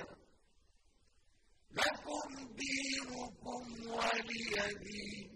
هدى لكم دينكم ولي دين.